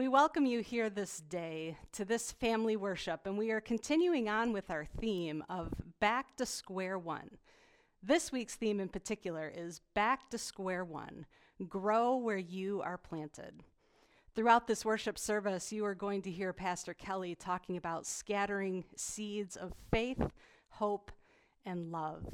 We welcome you here this day to this family worship, and we are continuing on with our theme of Back to Square One. This week's theme in particular is Back to Square One Grow Where You Are Planted. Throughout this worship service, you are going to hear Pastor Kelly talking about scattering seeds of faith, hope, and love.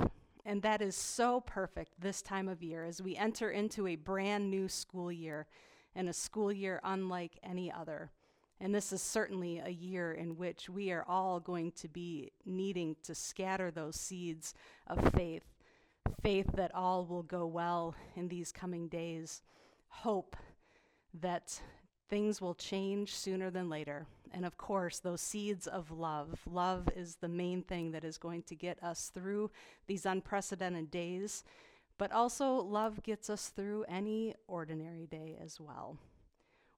And that is so perfect this time of year as we enter into a brand new school year and a school year unlike any other. And this is certainly a year in which we are all going to be needing to scatter those seeds of faith faith that all will go well in these coming days, hope that things will change sooner than later. And of course, those seeds of love. Love is the main thing that is going to get us through these unprecedented days but also, love gets us through any ordinary day as well.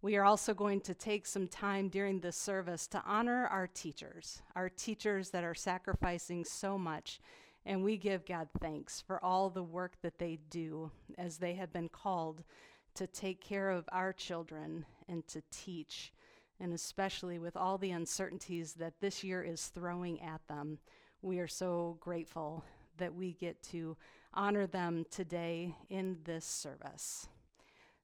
We are also going to take some time during this service to honor our teachers, our teachers that are sacrificing so much. And we give God thanks for all the work that they do as they have been called to take care of our children and to teach, and especially with all the uncertainties that this year is throwing at them. We are so grateful that we get to honor them today in this service.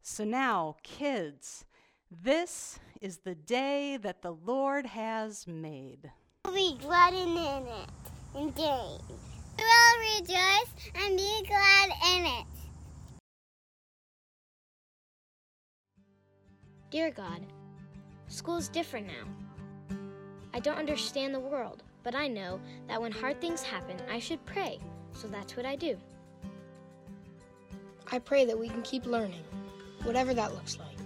So now, kids, this is the day that the Lord has made. We'll Be glad in it and day. We will rejoice and be glad in it. Dear God, school's different now. I don't understand the world, but I know that when hard things happen, I should pray, so that's what I do. I pray that we can keep learning, whatever that looks like,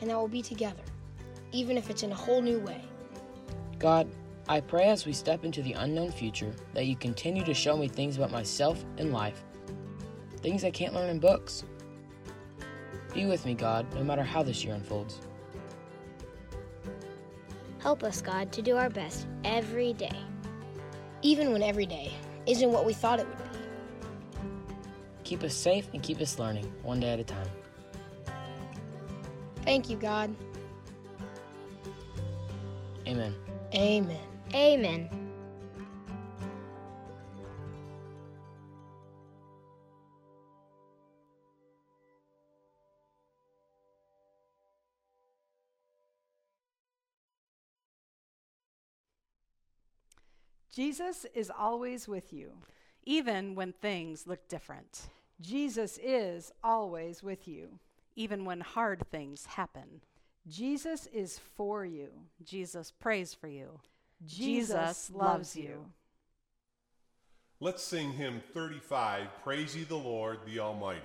and that we'll be together, even if it's in a whole new way. God, I pray as we step into the unknown future that you continue to show me things about myself and life, things I can't learn in books. Be with me, God, no matter how this year unfolds. Help us, God, to do our best every day. Even when every day isn't what we thought it would be. Keep us safe and keep us learning, one day at a time. Thank you, God. Amen. Amen. Amen. Jesus is always with you, even when things look different. Jesus is always with you, even when hard things happen. Jesus is for you. Jesus prays for you. Jesus loves you. Let's sing hymn 35 Praise ye the Lord, the Almighty.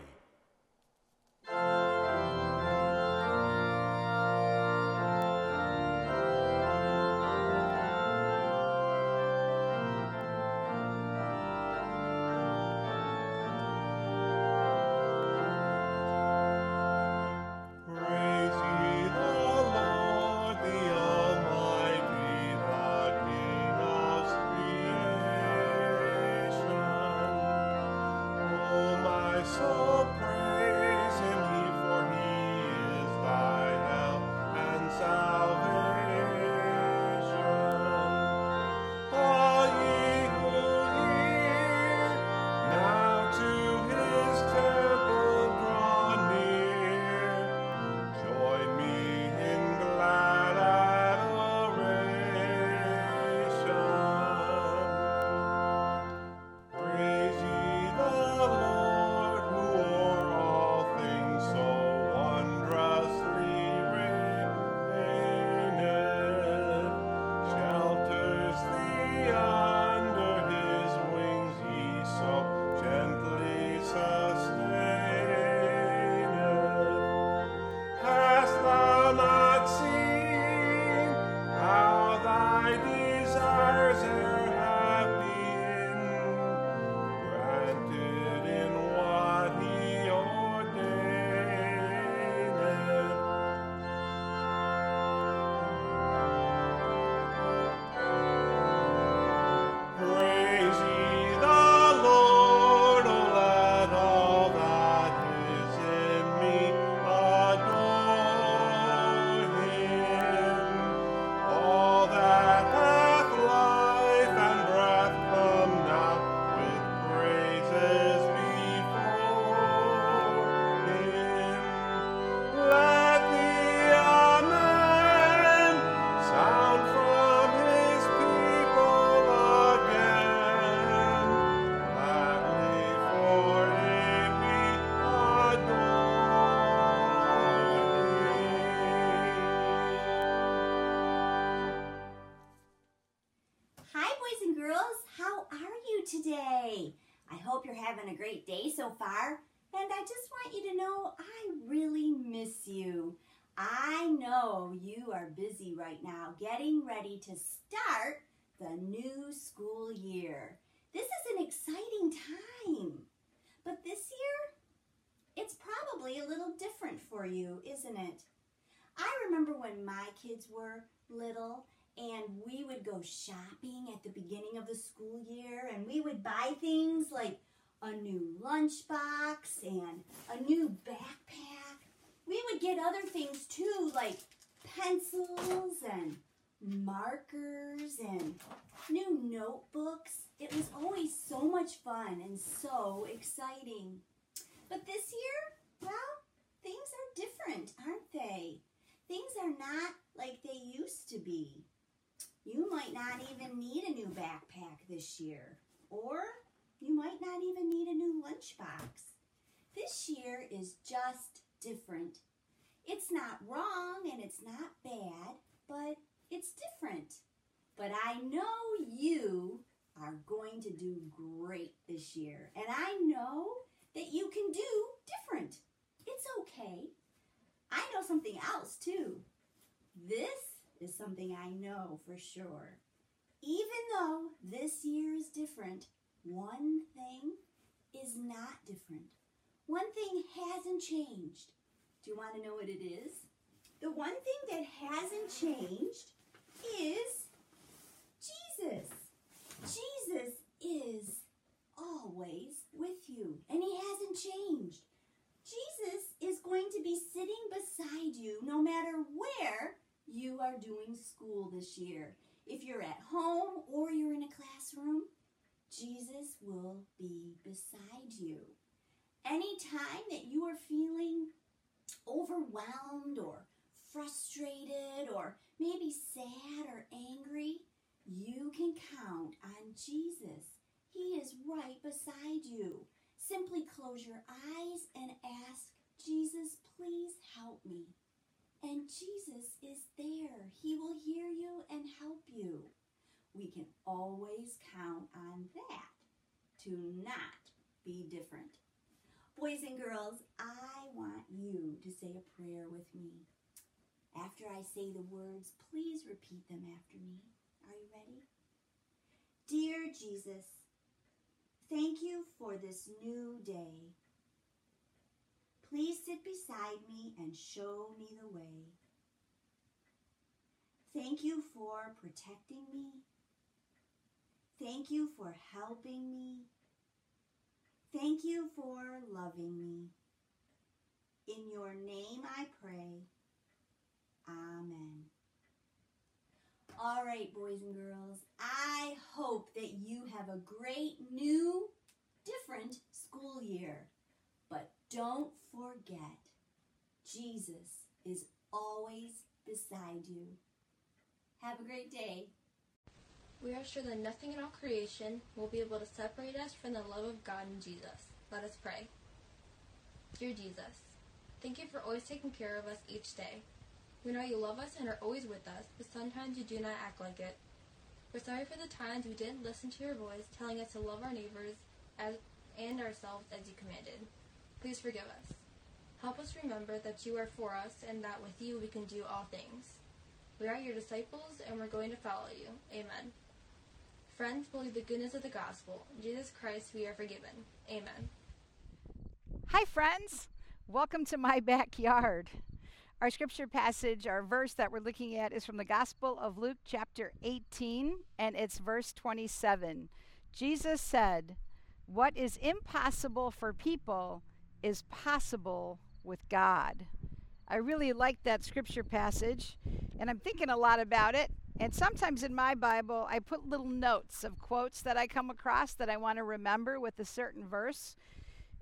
Now getting ready to start the new school year. This is an exciting time. But this year, it's probably a little different for you, isn't it? I remember when my kids were little and we would go shopping at the beginning of the school year and we would buy things like a new lunchbox and a new backpack. We would get other things too, like pencils and markers and new notebooks. It was always so much fun and so exciting. But this year, well, things are different, aren't they? Things are not like they used to be. You might not even need a new backpack this year, or you might not even need a new lunchbox. This year is just different. It's not wrong and it's not bad, but it's different. But I know you are going to do great this year, and I know that you can do different. It's okay. I know something else too. This is something I know for sure. Even though this year is different, one thing is not different. One thing hasn't changed. Do you want to know what it is? The one thing that hasn't changed is Jesus. Jesus is always with you, and He hasn't changed. Jesus is going to be sitting beside you no matter where you are doing school this year. If you're at home or you're in a classroom, Jesus will be beside you. Anytime that you are feeling overwhelmed or frustrated or maybe sad or angry, you can count on Jesus. He is right beside you. Simply close your eyes and ask, Jesus, please help me. And Jesus is there. He will hear you and help you. We can always count on that to not be different. Boys and girls, to say a prayer with me. After I say the words, please repeat them after me. Are you ready? Dear Jesus, thank you for this new day. Please sit beside me and show me the way. Thank you for protecting me. Thank you for helping me. Thank you for loving me. In your name I pray. Amen. All right, boys and girls, I hope that you have a great new, different school year. But don't forget, Jesus is always beside you. Have a great day. We are sure that nothing in all creation will be able to separate us from the love of God and Jesus. Let us pray. Dear Jesus, thank you for always taking care of us each day. We know you love us and are always with us, but sometimes you do not act like it. We're sorry for the times we didn't listen to your voice telling us to love our neighbors as, and ourselves as you commanded. Please forgive us. Help us remember that you are for us and that with you we can do all things. We are your disciples and we're going to follow you. Amen. Friends, believe the goodness of the gospel. In Jesus Christ, we are forgiven. Amen. Hi, friends. Welcome to my backyard. Our scripture passage, our verse that we're looking at, is from the Gospel of Luke, chapter 18, and it's verse 27. Jesus said, What is impossible for people is possible with God. I really like that scripture passage, and I'm thinking a lot about it. And sometimes in my Bible, I put little notes of quotes that I come across that I want to remember with a certain verse.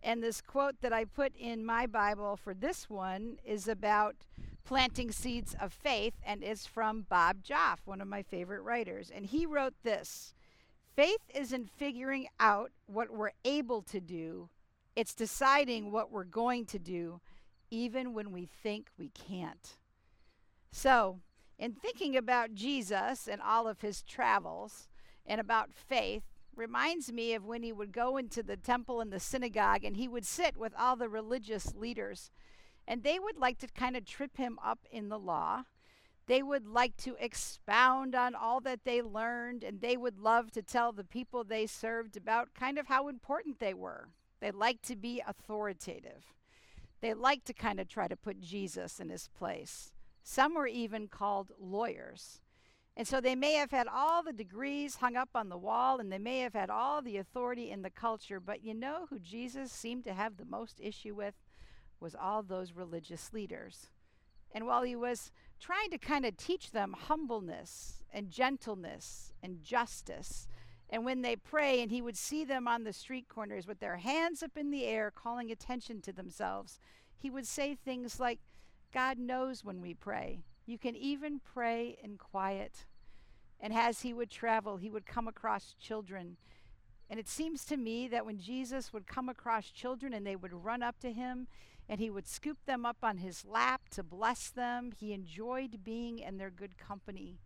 And this quote that I put in my Bible for this one is about planting seeds of faith and is from Bob Goff, one of my favorite writers. And he wrote this Faith isn't figuring out what we're able to do, it's deciding what we're going to do, even when we think we can't. So, in thinking about Jesus and all of his travels, and about faith reminds me of when he would go into the temple and the synagogue and he would sit with all the religious leaders. And they would like to kind of trip him up in the law. They would like to expound on all that they learned, and they would love to tell the people they served about kind of how important they were. They like to be authoritative. They like to kind of try to put Jesus in his place. Some were even called lawyers. And so they may have had all the degrees hung up on the wall and they may have had all the authority in the culture, but you know who Jesus seemed to have the most issue with was all those religious leaders. And while he was trying to kind of teach them humbleness and gentleness and justice, and when they pray and he would see them on the street corners with their hands up in the air calling attention to themselves, he would say things like, God knows when we pray. You can even pray in quiet. And as he would travel, he would come across children. And it seems to me that when Jesus would come across children and they would run up to him and he would scoop them up on his lap to bless them, he enjoyed being in their good company.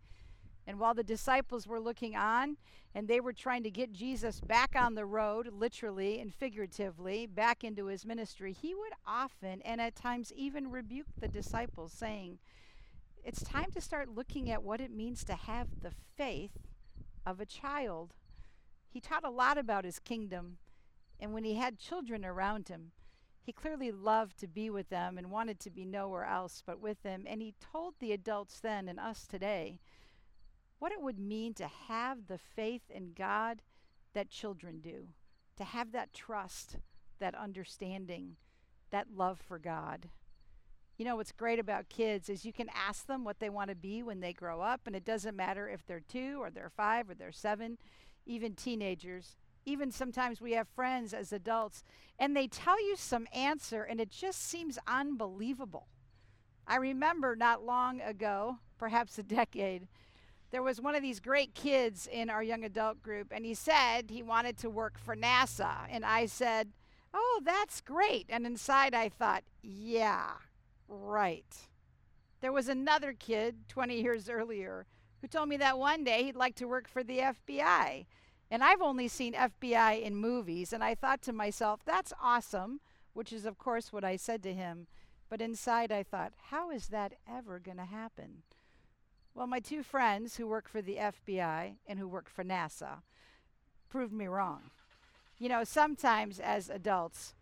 And while the disciples were looking on and they were trying to get Jesus back on the road, literally and figuratively, back into his ministry, he would often and at times even rebuke the disciples, saying, it's time to start looking at what it means to have the faith of a child. He taught a lot about his kingdom, and when he had children around him, he clearly loved to be with them and wanted to be nowhere else but with them. And he told the adults then and us today what it would mean to have the faith in God that children do, to have that trust, that understanding, that love for God. You know what's great about kids is you can ask them what they want to be when they grow up, and it doesn't matter if they're two or they're five or they're seven, even teenagers. Even sometimes we have friends as adults, and they tell you some answer, and it just seems unbelievable. I remember not long ago, perhaps a decade, there was one of these great kids in our young adult group, and he said he wanted to work for NASA. And I said, Oh, that's great. And inside I thought, Yeah, right. There was another kid 20 years earlier who told me that one day he'd like to work for the FBI. And I've only seen FBI in movies, and I thought to myself, that's awesome, which is, of course, what I said to him. But inside I thought, how is that ever going to happen? Well, my two friends who work for the FBI and who work for NASA proved me wrong. You know, sometimes as adults,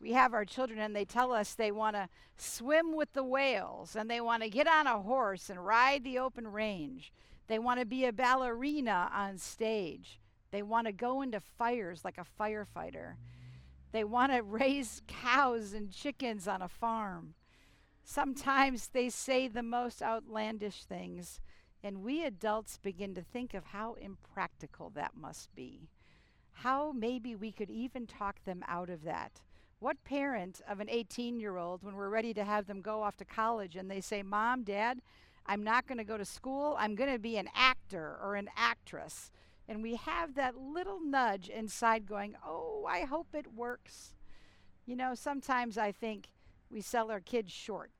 we have our children and they tell us they want to swim with the whales and they want to get on a horse and ride the open range. They want to be a ballerina on stage. They want to go into fires like a firefighter. They want to raise cows and chickens on a farm. Sometimes they say the most outlandish things, and we adults begin to think of how impractical that must be. How maybe we could even talk them out of that. What parent of an 18 year old, when we're ready to have them go off to college and they say, Mom, Dad, I'm not going to go to school, I'm going to be an actor or an actress. And we have that little nudge inside going, Oh, I hope it works. You know, sometimes I think we sell our kids short.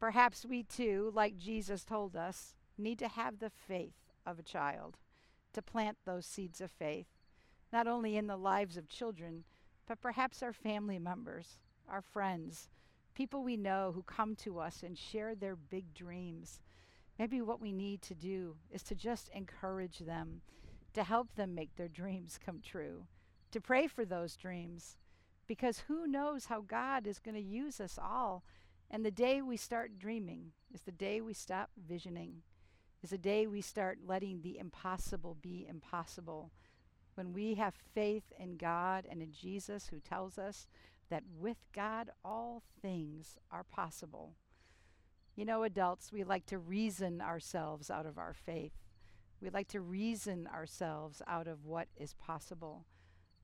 Perhaps we too, like Jesus told us, need to have the faith of a child to plant those seeds of faith, not only in the lives of children but perhaps our family members, our friends, people we know who come to us and share their big dreams. Maybe what we need to do is to just encourage them, to help them make their dreams come true, to pray for those dreams, because who knows how God is going to use us all. And the day we start dreaming is the day we stop visioning, is the day we start letting the impossible be impossible when we have faith in God and in Jesus who tells us that with God all things are possible. You know, adults, we like to reason ourselves out of our faith. We like to reason ourselves out of what is possible.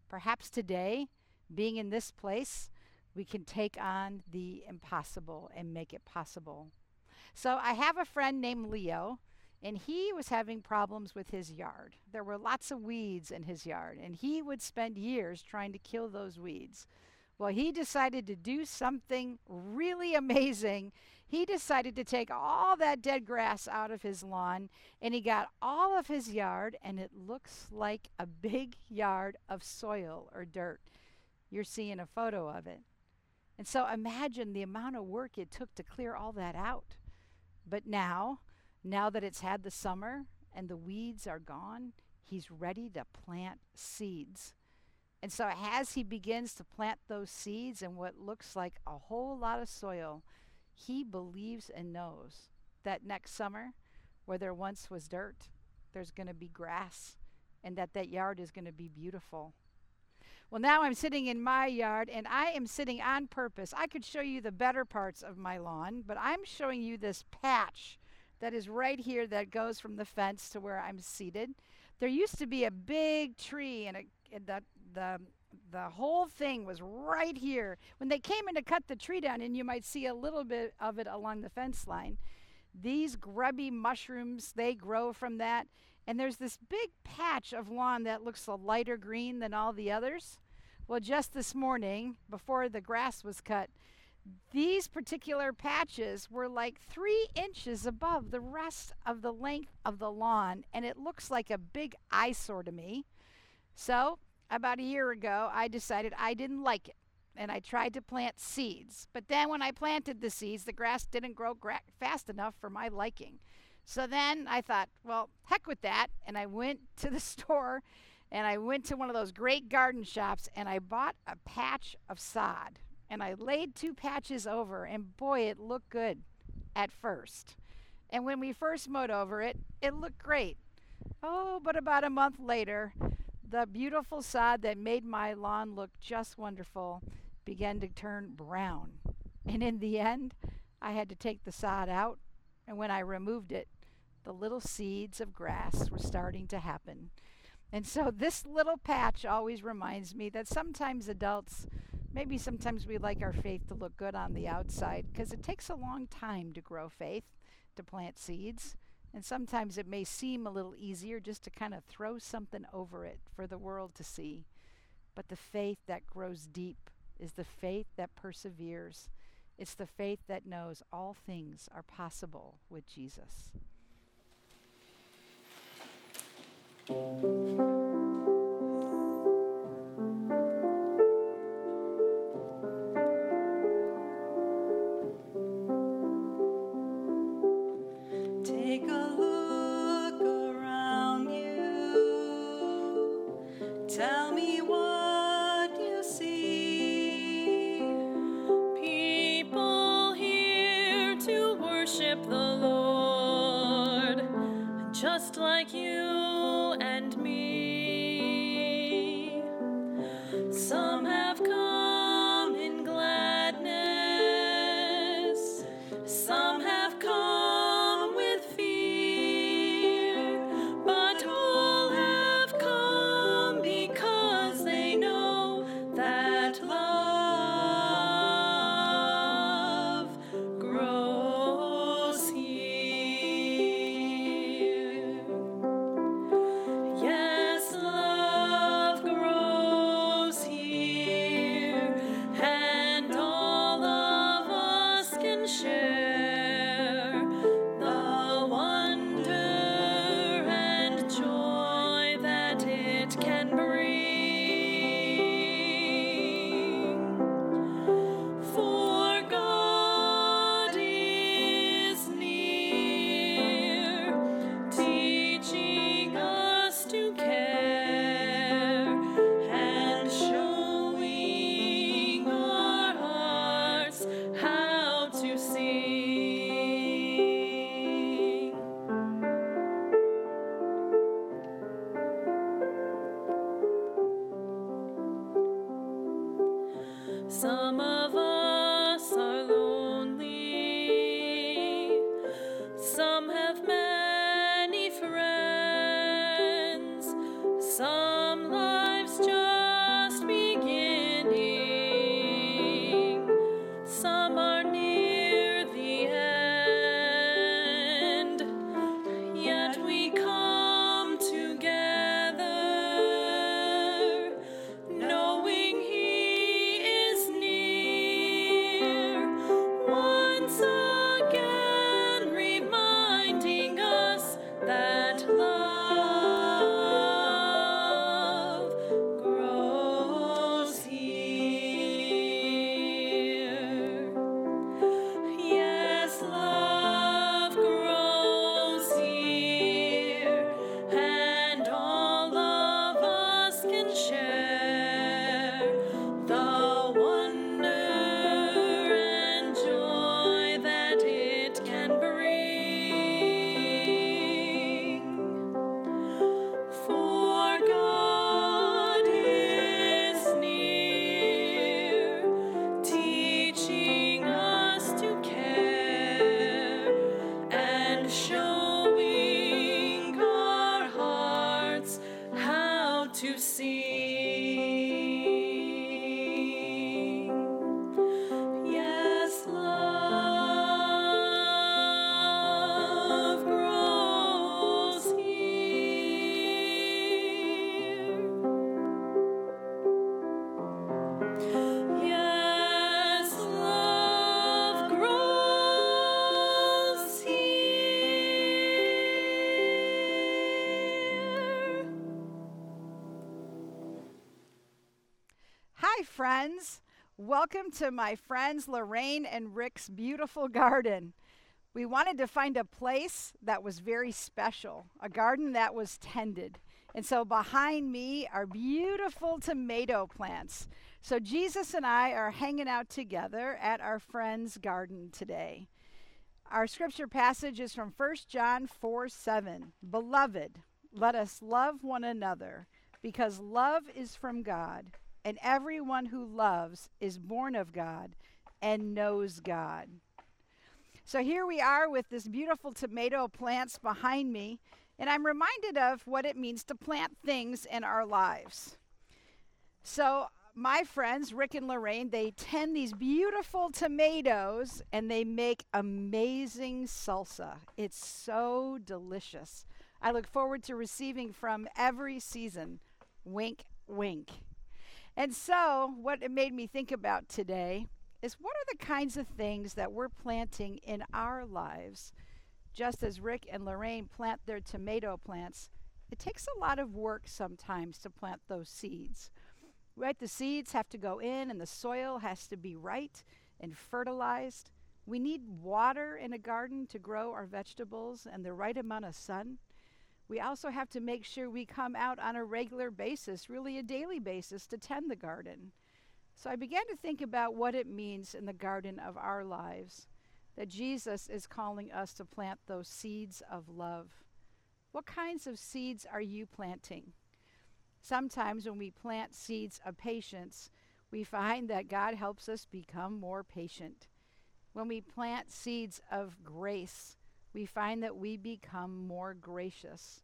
Perhaps today, being in this place, we can take on the impossible and make it possible. So I have a friend named Leo and he was having problems with his yard. There were lots of weeds in his yard, and he would spend years trying to kill those weeds. Well, he decided to do something really amazing. he decided to take all that dead grass out of his lawn and he got all of his yard, and it looks like a big yard of soil or dirt. You're seeing a photo of it. And so imagine the amount of work it took to clear all that out. But now, now that it's had the summer and the weeds are gone, he's ready to plant seeds. And so, as he begins to plant those seeds in what looks like a whole lot of soil, he believes and knows that next summer, where there once was dirt, there's going to be grass, and that that yard is going to be beautiful. Well, now I'm sitting in my yard and I am sitting on purpose. I could show you the better parts of my lawn, but I'm showing you this patch that is right here that goes from the fence to where I'm seated. There used to be a big tree and, and the, the, the whole thing was right here. When they came in to cut the tree down, and you might see a little bit of it along the fence line, these grubby mushrooms, they grow from that. And there's this big patch of lawn that looks a lighter green than all the others. Well, just this morning, before the grass was cut, these particular patches were like three inches above the rest of the length of the lawn, and it looks like a big eyesore to me. So, about a year ago, I decided I didn't like it, and I tried to plant seeds. But then, when I planted the seeds, the grass didn't grow gra- fast enough for my liking. So then I thought, well, heck with that, and I went to the store and I went to one of those great garden shops and I bought a patch of sod and I laid two patches over and boy it looked good at first. And when we first mowed over it, it looked great. Oh, but about a month later, the beautiful sod that made my lawn look just wonderful began to turn brown. And in the end, I had to take the sod out, and when I removed it, the little seeds of grass were starting to happen. And so this little patch always reminds me that sometimes adults, maybe sometimes we like our faith to look good on the outside because it takes a long time to grow faith, to plant seeds. And sometimes it may seem a little easier just to kind of throw something over it for the world to see. But the faith that grows deep is the faith that perseveres. It's the faith that knows all things are possible with Jesus. Tell me what friends. Welcome to my friends Lorraine and Rick's beautiful garden. We wanted to find a place that was very special, a garden that was tended. And so behind me are beautiful tomato plants. So Jesus and I are hanging out together at our friend's garden today. Our scripture passage is from 1 John 4 7. Beloved, let us love one another, because love is from God, and everyone who loves is born of God and knows God. So here we are with this beautiful tomato plants behind me, and I'm reminded of what it means to plant things in our lives. So, my friends, Rick and Lorraine, they tend these beautiful tomatoes and they make amazing salsa. It's so delicious. I look forward to receiving from every season. Wink, wink. And so, what it made me think about today is what are the kinds of things that we're planting in our lives? Just as Rick and Lorraine plant their tomato plants, it takes a lot of work sometimes to plant those seeds. Right? The seeds have to go in and the soil has to be right and fertilized. We need water in a garden to grow our vegetables and the right amount of sun. We also have to make sure we come out on a regular basis, really a daily basis, to tend the garden. So I began to think about what it means in the garden of our lives that Jesus is calling us to plant those seeds of love. What kinds of seeds are you planting? Sometimes when we plant seeds of patience, we find that God helps us become more patient. When we plant seeds of grace, we find that we become more gracious.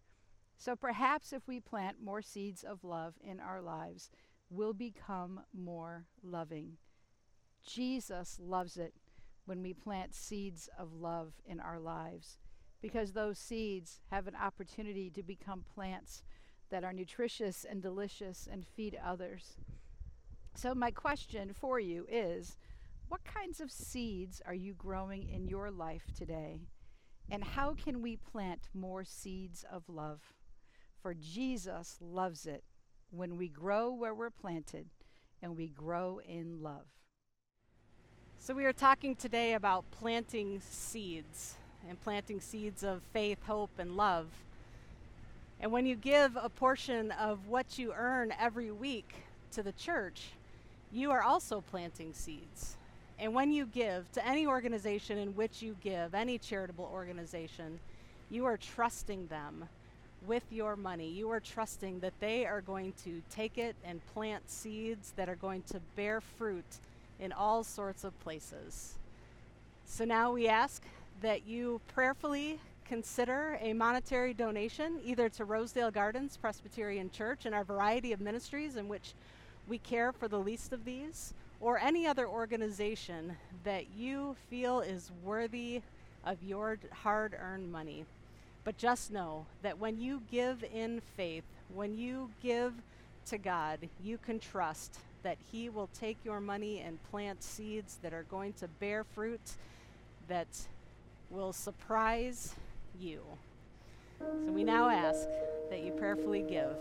So perhaps if we plant more seeds of love in our lives, we'll become more loving. Jesus loves it when we plant seeds of love in our lives because those seeds have an opportunity to become plants that are nutritious and delicious and feed others. So, my question for you is what kinds of seeds are you growing in your life today? And how can we plant more seeds of love? For Jesus loves it when we grow where we're planted and we grow in love. So, we are talking today about planting seeds and planting seeds of faith, hope, and love. And when you give a portion of what you earn every week to the church, you are also planting seeds. And when you give to any organization in which you give, any charitable organization, you are trusting them with your money. You are trusting that they are going to take it and plant seeds that are going to bear fruit in all sorts of places. So now we ask that you prayerfully consider a monetary donation either to Rosedale Gardens Presbyterian Church and our variety of ministries in which we care for the least of these, or any other organization that you feel is worthy of your hard earned money. But just know that when you give in faith, when you give to God, you can trust that He will take your money and plant seeds that are going to bear fruit that will surprise you. So we now ask that you prayerfully give.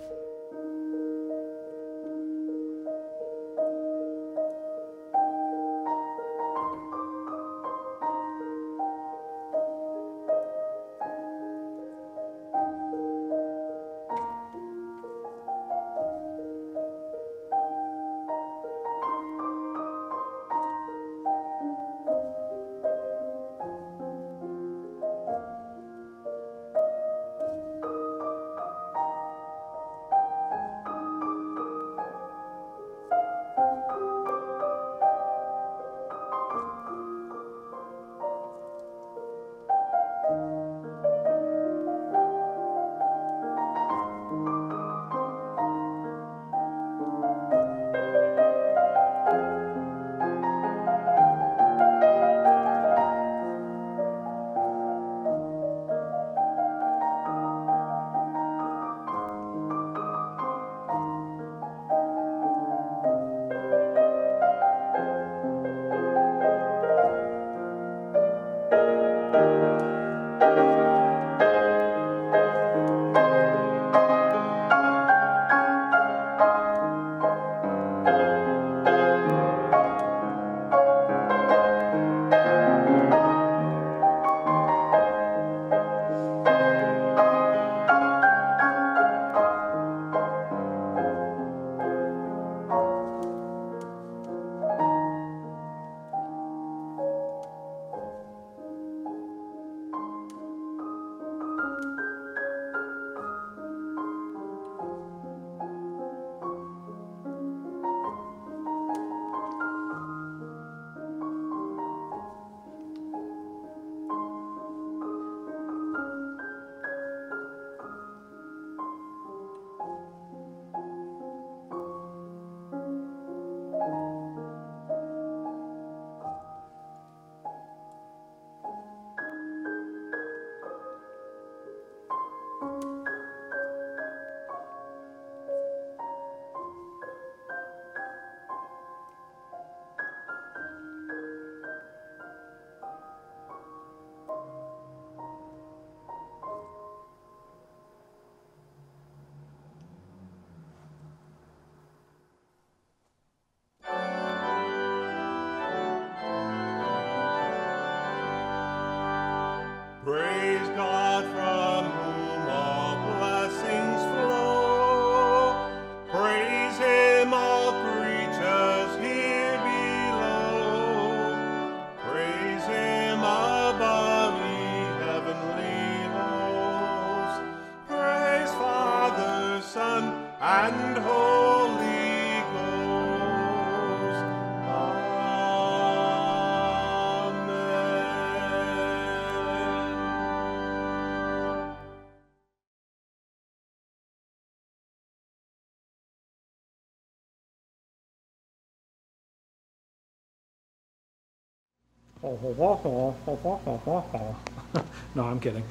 no, I'm kidding.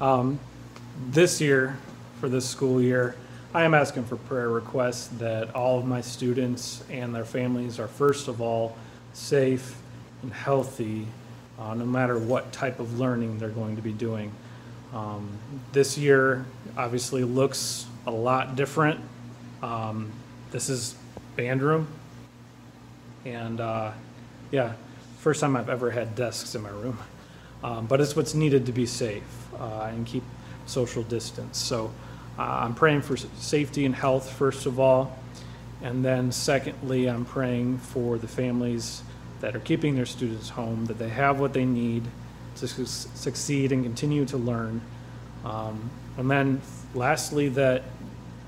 Um, this year, for this school year, I am asking for prayer requests that all of my students and their families are, first of all, safe and healthy, uh, no matter what type of learning they're going to be doing. Um, this year obviously looks a lot different. Um, this is band room, and uh, yeah, first time I've ever had desks in my room. Um, but it's what's needed to be safe uh, and keep social distance. So uh, I'm praying for safety and health, first of all. And then, secondly, I'm praying for the families that are keeping their students home, that they have what they need to su- succeed and continue to learn. Um, and then, lastly, that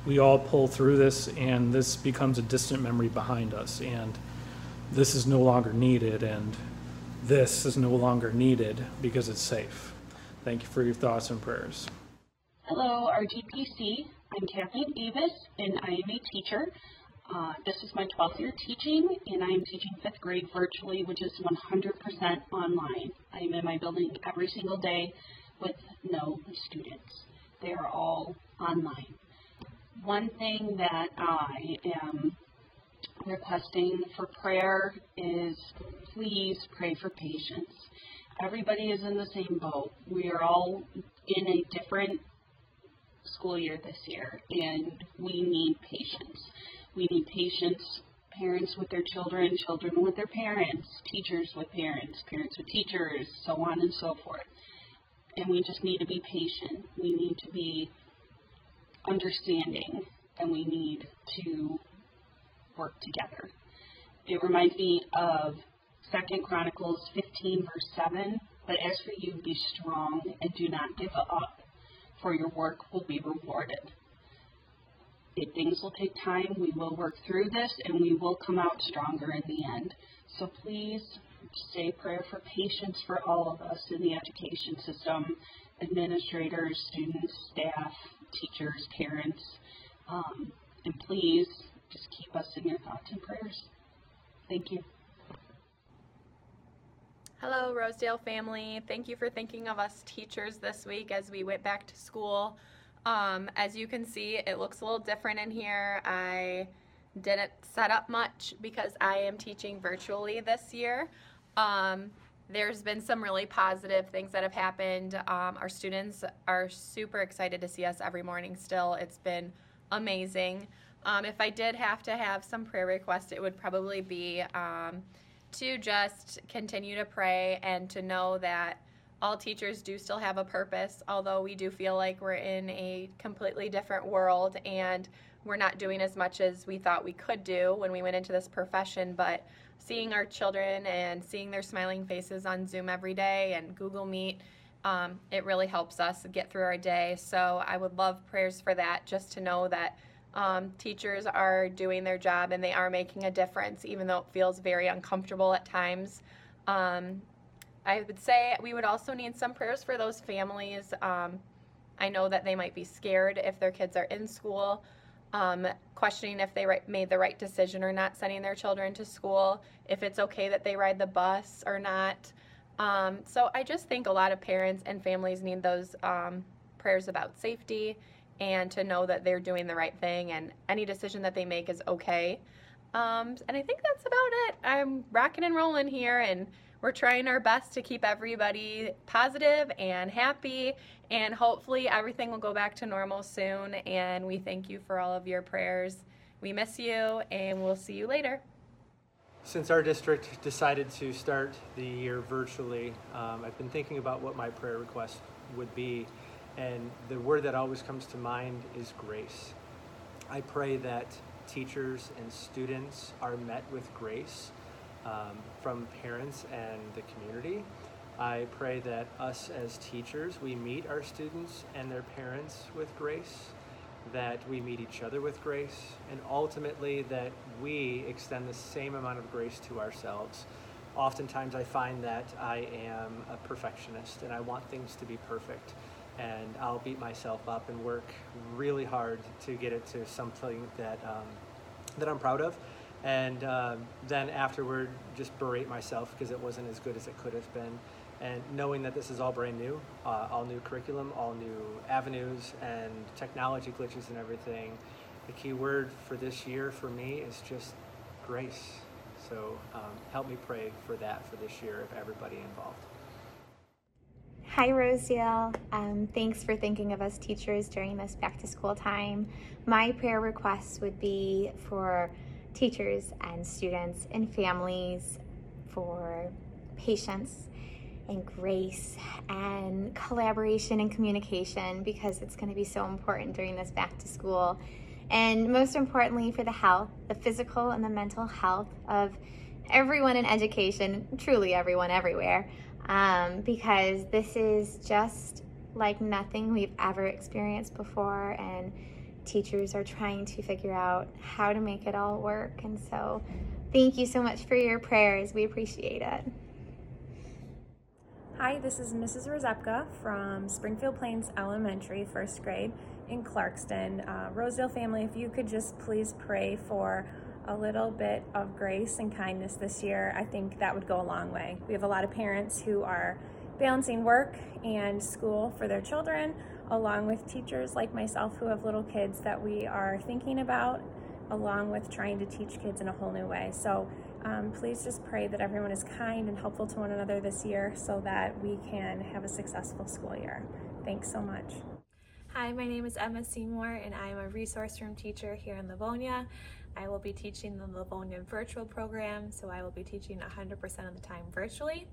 we all pull through this and this becomes a distant memory behind us. And this is no longer needed, and this is no longer needed because it's safe. Thank you for your thoughts and prayers. Hello, RGPC. I'm Kathleen Davis, and I am a teacher. Uh, this is my 12th year teaching, and I am teaching fifth grade virtually, which is 100% online. I am in my building every single day with no students. They are all online. One thing that I am requesting for prayer is please pray for patience. Everybody is in the same boat. We are all in a different school year this year, and we need patience. We need patience, parents with their children, children with their parents, teachers with parents, parents with teachers, so on and so forth. And we just need to be patient. We need to be understanding, and we need to work together. It reminds me of Second Chronicles 15, verse 7. But as for you, be strong and do not give up, for your work will be rewarded. If things will take time, we will work through this and we will come out stronger in the end. So please say prayer for patience for all of us in the education system administrators, students, staff, teachers, parents. Um, and please just keep us in your thoughts and prayers. Thank you. Hello, Rosedale family. Thank you for thinking of us teachers this week as we went back to school. Um, as you can see, it looks a little different in here. I didn't set up much because I am teaching virtually this year. Um, there's been some really positive things that have happened. Um, our students are super excited to see us every morning still. It's been amazing. Um, if I did have to have some prayer requests, it would probably be um, to just continue to pray and to know that all teachers do still have a purpose, although we do feel like we're in a completely different world and we're not doing as much as we thought we could do when we went into this profession. But seeing our children and seeing their smiling faces on Zoom every day and Google Meet, um, it really helps us get through our day. So I would love prayers for that, just to know that um, teachers are doing their job and they are making a difference, even though it feels very uncomfortable at times. Um, I would say we would also need some prayers for those families. Um, I know that they might be scared if their kids are in school, um, questioning if they right, made the right decision or not sending their children to school, if it's okay that they ride the bus or not. Um, so I just think a lot of parents and families need those um, prayers about safety and to know that they're doing the right thing and any decision that they make is okay. Um, and I think that's about it. I'm rocking and rolling here and we're trying our best to keep everybody positive and happy and hopefully everything will go back to normal soon and we thank you for all of your prayers. We miss you and we'll see you later. Since our district decided to start the year virtually, um, I've been thinking about what my prayer request would be and the word that always comes to mind is grace. I pray that teachers and students are met with grace um, from parents and the community. I pray that us as teachers, we meet our students and their parents with grace, that we meet each other with grace, and ultimately that we extend the same amount of grace to ourselves. Oftentimes, I find that I am a perfectionist and I want things to be perfect and I'll beat myself up and work really hard to get it to something that um, that I'm proud of. and um, then afterward just berate myself because it wasn't as good as it could have been. And knowing that this is all brand new, uh, all new curriculum, all new avenues, and technology glitches and everything, the key word for this year for me is just grace. So um, help me pray for that for this year of everybody involved. Hi, Rosedale. Um, thanks for thinking of us teachers during this back to school time. My prayer request would be for teachers and students and families for patience and grace and collaboration and communication because it's going to be so important during this back to school. And most importantly, for the health, the physical and the mental health of everyone in education, truly everyone everywhere, um, because this is just like nothing we've ever experienced before. And teachers are trying to figure out how to make it all work. And so, thank you so much for your prayers. We appreciate it. Hi, this is Mrs. Rozepka from Springfield Plains Elementary, first grade in Clarkston. Uh, Rosedale family, if you could just please pray for a little bit of grace and kindness this year, I think that would go a long way. We have a lot of parents who are balancing work and school for their children, along with teachers like myself who have little kids that we are thinking about, along with trying to teach kids in a whole new way. So um, please just pray that everyone is kind and helpful to one another this year so that we can have a successful school year. Thanks so much. Hi, my name is Emma Seymour, and I am a resource room teacher here in Livonia. I will be teaching the Livonia virtual program, so I will be teaching 100% of the time virtually.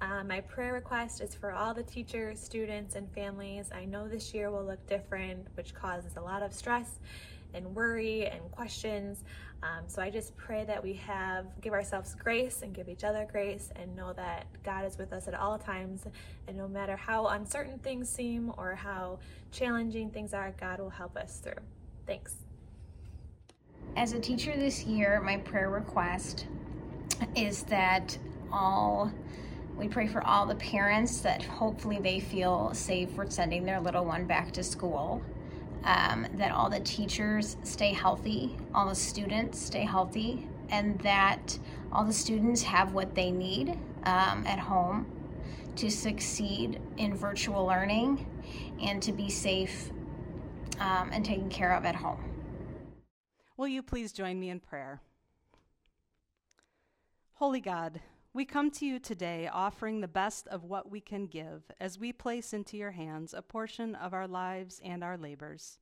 Uh, my prayer request is for all the teachers, students, and families. I know this year will look different, which causes a lot of stress and worry and questions. Um, so I just pray that we have, give ourselves grace and give each other grace and know that God is with us at all times. And no matter how uncertain things seem or how challenging things are, God will help us through. Thanks. As a teacher this year, my prayer request is that all we pray for all the parents that hopefully they feel safe for sending their little one back to school um, that all the teachers stay healthy, all the students stay healthy, and that all the students have what they need um, at home to succeed in virtual learning and to be safe um, and taken care of at home. Will you please join me in prayer? Holy God, we come to you today offering the best of what we can give as we place into your hands a portion of our lives and our labors.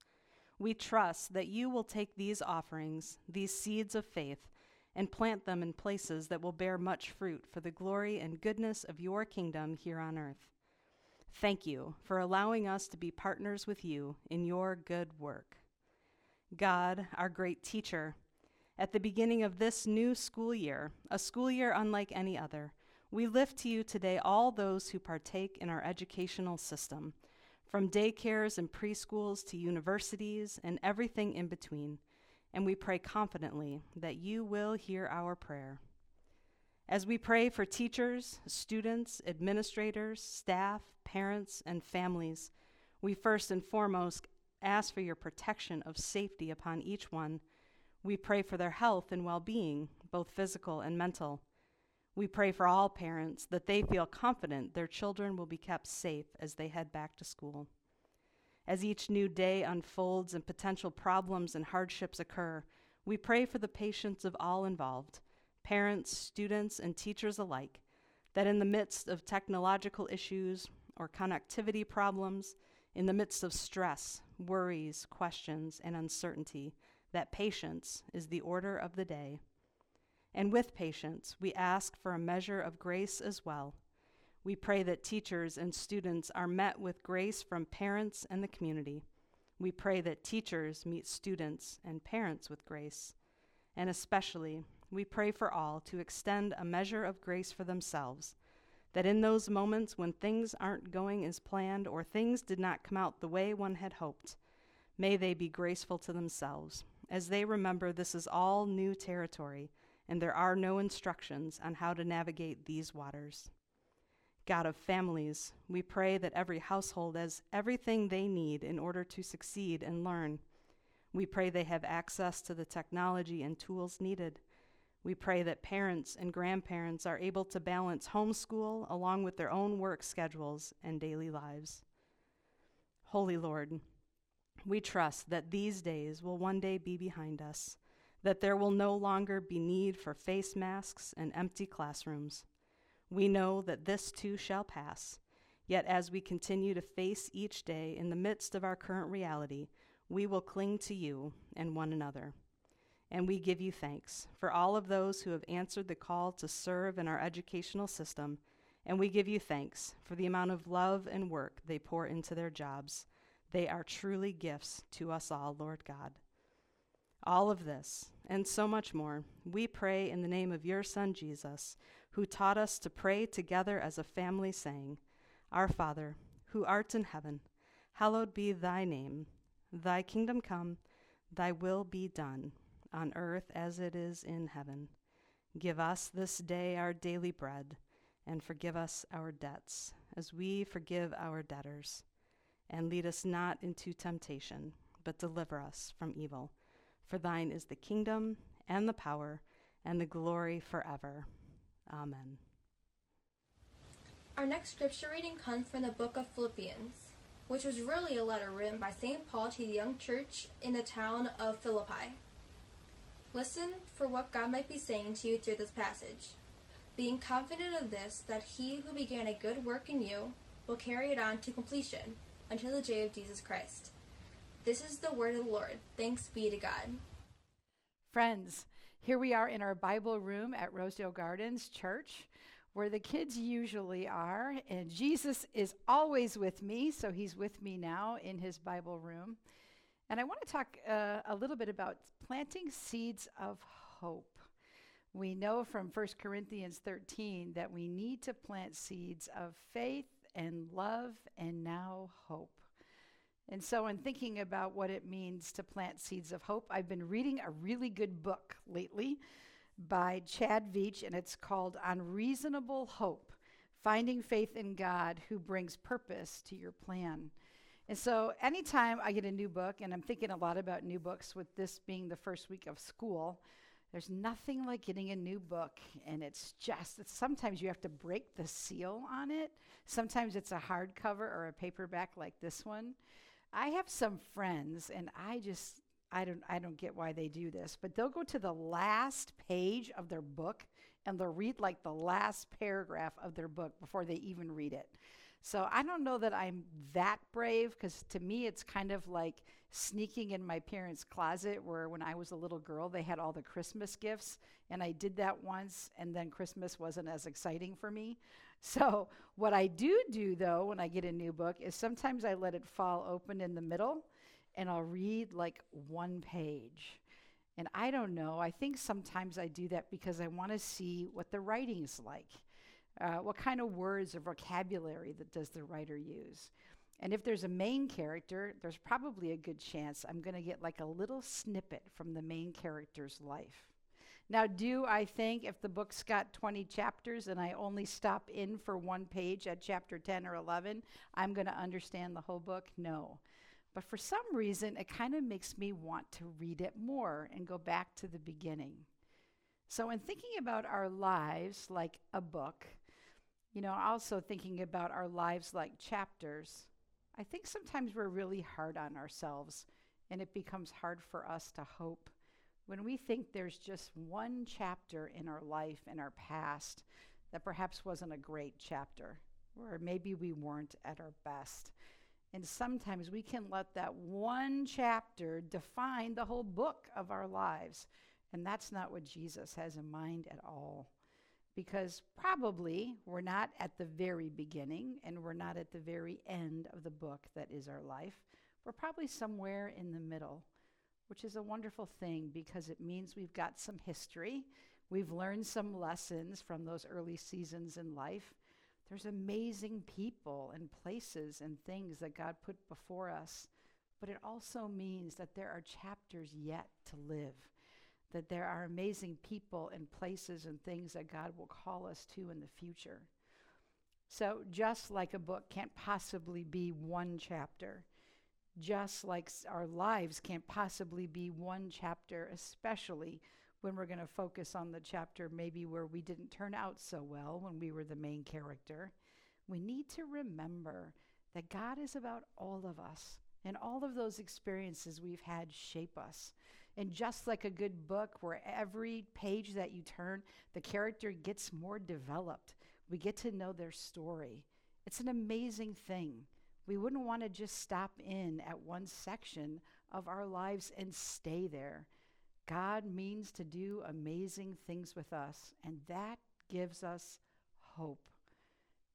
We trust that you will take these offerings, these seeds of faith, and plant them in places that will bear much fruit for the glory and goodness of your kingdom here on earth. Thank you for allowing us to be partners with you in your good work. God, our great teacher, at the beginning of this new school year, a school year unlike any other, we lift to you today all those who partake in our educational system, from daycares and preschools to universities and everything in between, and we pray confidently that you will hear our prayer. As we pray for teachers, students, administrators, staff, parents, and families, we first and foremost ask for your protection of safety upon each one we pray for their health and well being, both physical and mental. We pray for all parents that they feel confident their children will be kept safe as they head back to school. As each new day unfolds and potential problems and hardships occur, we pray for the patience of all involved parents, students, and teachers alike that in the midst of technological issues or connectivity problems, in the midst of stress, worries, questions, and uncertainty, that patience is the order of the day. And with patience, we ask for a measure of grace as well. We pray that teachers and students are met with grace from parents and the community. We pray that teachers meet students and parents with grace. And especially, we pray for all to extend a measure of grace for themselves, that in those moments when things aren't going as planned or things did not come out the way one had hoped, may they be graceful to themselves as they remember this is all new territory and there are no instructions on how to navigate these waters. God of families, we pray that every household has everything they need in order to succeed and learn. We pray they have access to the technology and tools needed, We pray that parents and grandparents are able to balance homeschool along with their own work schedules and daily lives. Holy Lord, we trust that these days will one day be behind us, that there will no longer be need for face masks and empty classrooms. We know that this too shall pass. Yet, as we continue to face each day in the midst of our current reality, we will cling to you and one another. And we give you thanks for all of those who have answered the call to serve in our educational system. And we give you thanks for the amount of love and work they pour into their jobs. They are truly gifts to us all, Lord God. All of this and so much more, we pray in the name of your Son, Jesus, who taught us to pray together as a family, saying, Our Father, who art in heaven, hallowed be thy name. Thy kingdom come, thy will be done on earth as it is in heaven. Give us this day our daily bread, and forgive us our debts, as we forgive our debtors. And lead us not into temptation, but deliver us from evil. For thine is the kingdom, and the power, and the glory forever. Amen. Our next scripture reading comes from the book of Philippians, which was really a letter written by St. Paul to the young church in the town of Philippi. Listen for what God might be saying to you through this passage, being confident of this, that he who began a good work in you will carry it on to completion until the day of Jesus Christ. This is the word of the Lord. Thanks be to God. Friends, here we are in our Bible room at Rosedale Gardens Church, where the kids usually are, and Jesus is always with me, so he's with me now in his Bible room. And I want to talk uh, a little bit about planting seeds of hope. We know from 1 Corinthians 13 that we need to plant seeds of faith and love and now hope. And so, in thinking about what it means to plant seeds of hope, I've been reading a really good book lately by Chad Veach, and it's called Unreasonable Hope Finding Faith in God Who Brings Purpose to Your Plan. And so, anytime I get a new book, and I'm thinking a lot about new books with this being the first week of school, there's nothing like getting a new book, and it's just, it's, sometimes you have to break the seal on it. Sometimes it's a hardcover or a paperback like this one. I have some friends, and I just, I don't, I don't get why they do this, but they'll go to the last page of their book and they'll read like the last paragraph of their book before they even read it. So I don't know that I'm that brave because to me it's kind of like sneaking in my parents' closet where when I was a little girl they had all the Christmas gifts and I did that once and then Christmas wasn't as exciting for me. So what I do do though when I get a new book is sometimes I let it fall open in the middle and I'll read like one page. And I don't know, I think sometimes I do that because I want to see what the writing's like. Uh, what kind of words or vocabulary that does the writer use? And if there's a main character, there's probably a good chance I'm going to get like a little snippet from the main character's life. Now, do I think if the book's got 20 chapters and I only stop in for one page at chapter 10 or 11, I'm going to understand the whole book? No. But for some reason, it kind of makes me want to read it more and go back to the beginning. So, in thinking about our lives like a book, you know, also thinking about our lives like chapters, I think sometimes we're really hard on ourselves and it becomes hard for us to hope when we think there's just one chapter in our life and our past that perhaps wasn't a great chapter, or maybe we weren't at our best. And sometimes we can let that one chapter define the whole book of our lives. And that's not what Jesus has in mind at all because probably we're not at the very beginning and we're not at the very end of the book that is our life. We're probably somewhere in the middle, which is a wonderful thing because it means we've got some history. We've learned some lessons from those early seasons in life. There's amazing people and places and things that God put before us, but it also means that there are chapters yet to live that there are amazing people and places and things that God will call us to in the future. So, just like a book can't possibly be one chapter, just like our lives can't possibly be one chapter, especially when we're going to focus on the chapter maybe where we didn't turn out so well when we were the main character, we need to remember that God is about all of us. And all of those experiences we've had shape us. And just like a good book, where every page that you turn, the character gets more developed, we get to know their story. It's an amazing thing. We wouldn't want to just stop in at one section of our lives and stay there. God means to do amazing things with us, and that gives us hope.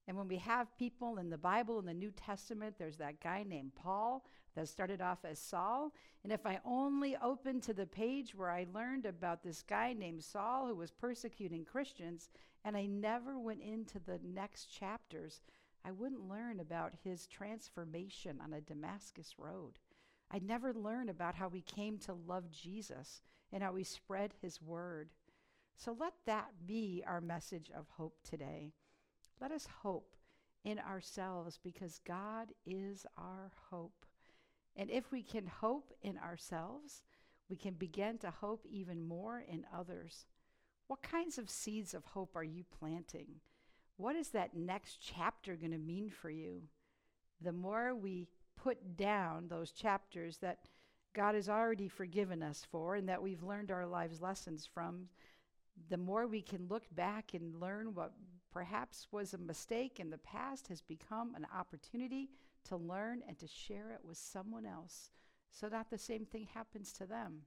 And when we have people in the Bible, in the New Testament, there's that guy named Paul that started off as Saul. And if I only opened to the page where I learned about this guy named Saul who was persecuting Christians, and I never went into the next chapters, I wouldn't learn about his transformation on a Damascus road. I'd never learn about how he came to love Jesus and how he spread his word. So let that be our message of hope today. Let us hope in ourselves because God is our hope. And if we can hope in ourselves, we can begin to hope even more in others. What kinds of seeds of hope are you planting? What is that next chapter going to mean for you? The more we put down those chapters that God has already forgiven us for and that we've learned our lives' lessons from, the more we can look back and learn what perhaps was a mistake in the past has become an opportunity to learn and to share it with someone else so that the same thing happens to them.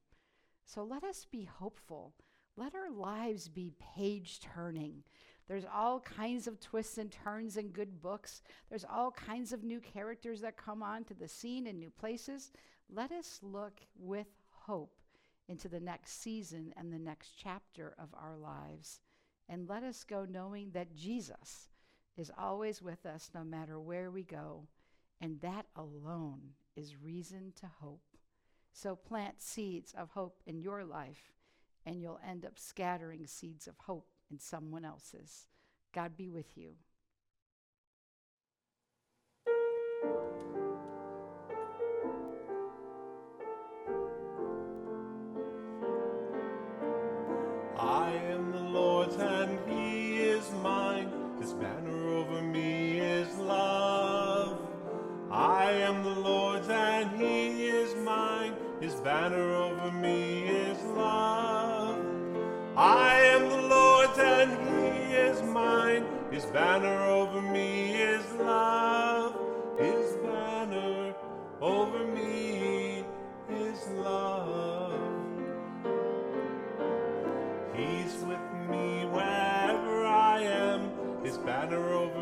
So let us be hopeful. Let our lives be page turning. There's all kinds of twists and turns in good books. There's all kinds of new characters that come onto the scene in new places. Let us look with hope into the next season and the next chapter of our lives. And let us go knowing that Jesus is always with us no matter where we go. And that alone is reason to hope. So plant seeds of hope in your life, and you'll end up scattering seeds of hope in someone else's. God be with you. Banner over me is love. I am the Lord's and He is mine. His banner over me is love. His banner over me is love. He's with me wherever I am. His banner over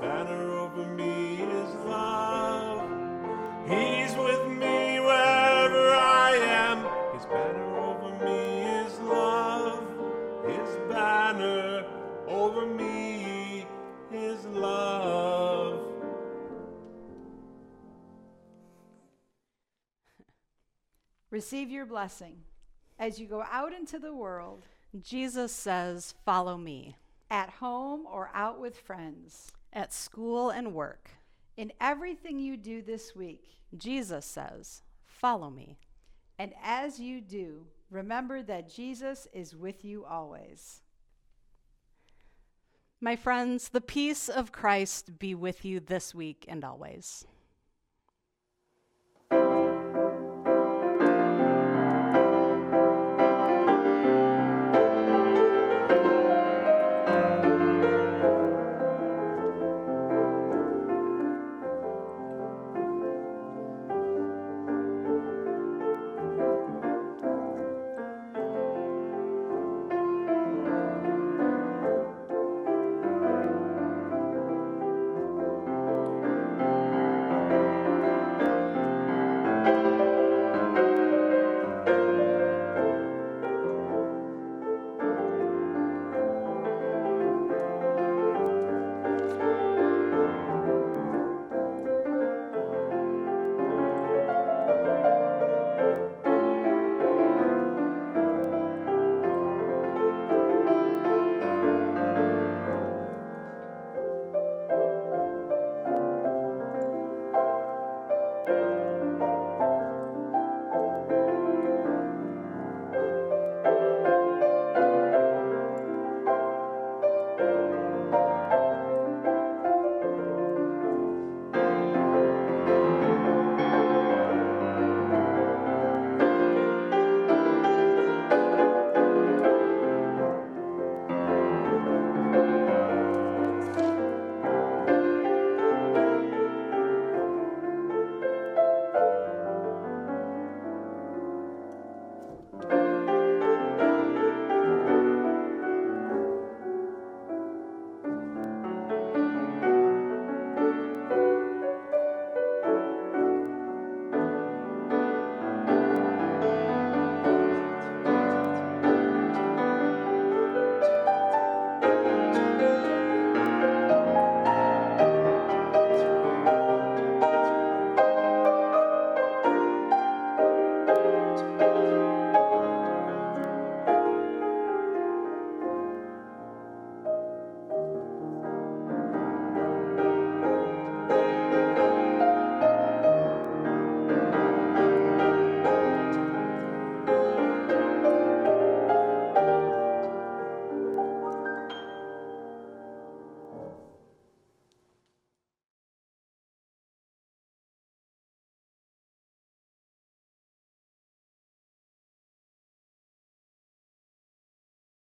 banner over me is love. He's with me wherever I am. His banner over me is love. His banner over me is love. Receive your blessing as you go out into the world. Jesus says, Follow me. At home or out with friends. At school and work. In everything you do this week. Jesus says, Follow me. And as you do, remember that Jesus is with you always. My friends, the peace of Christ be with you this week and always.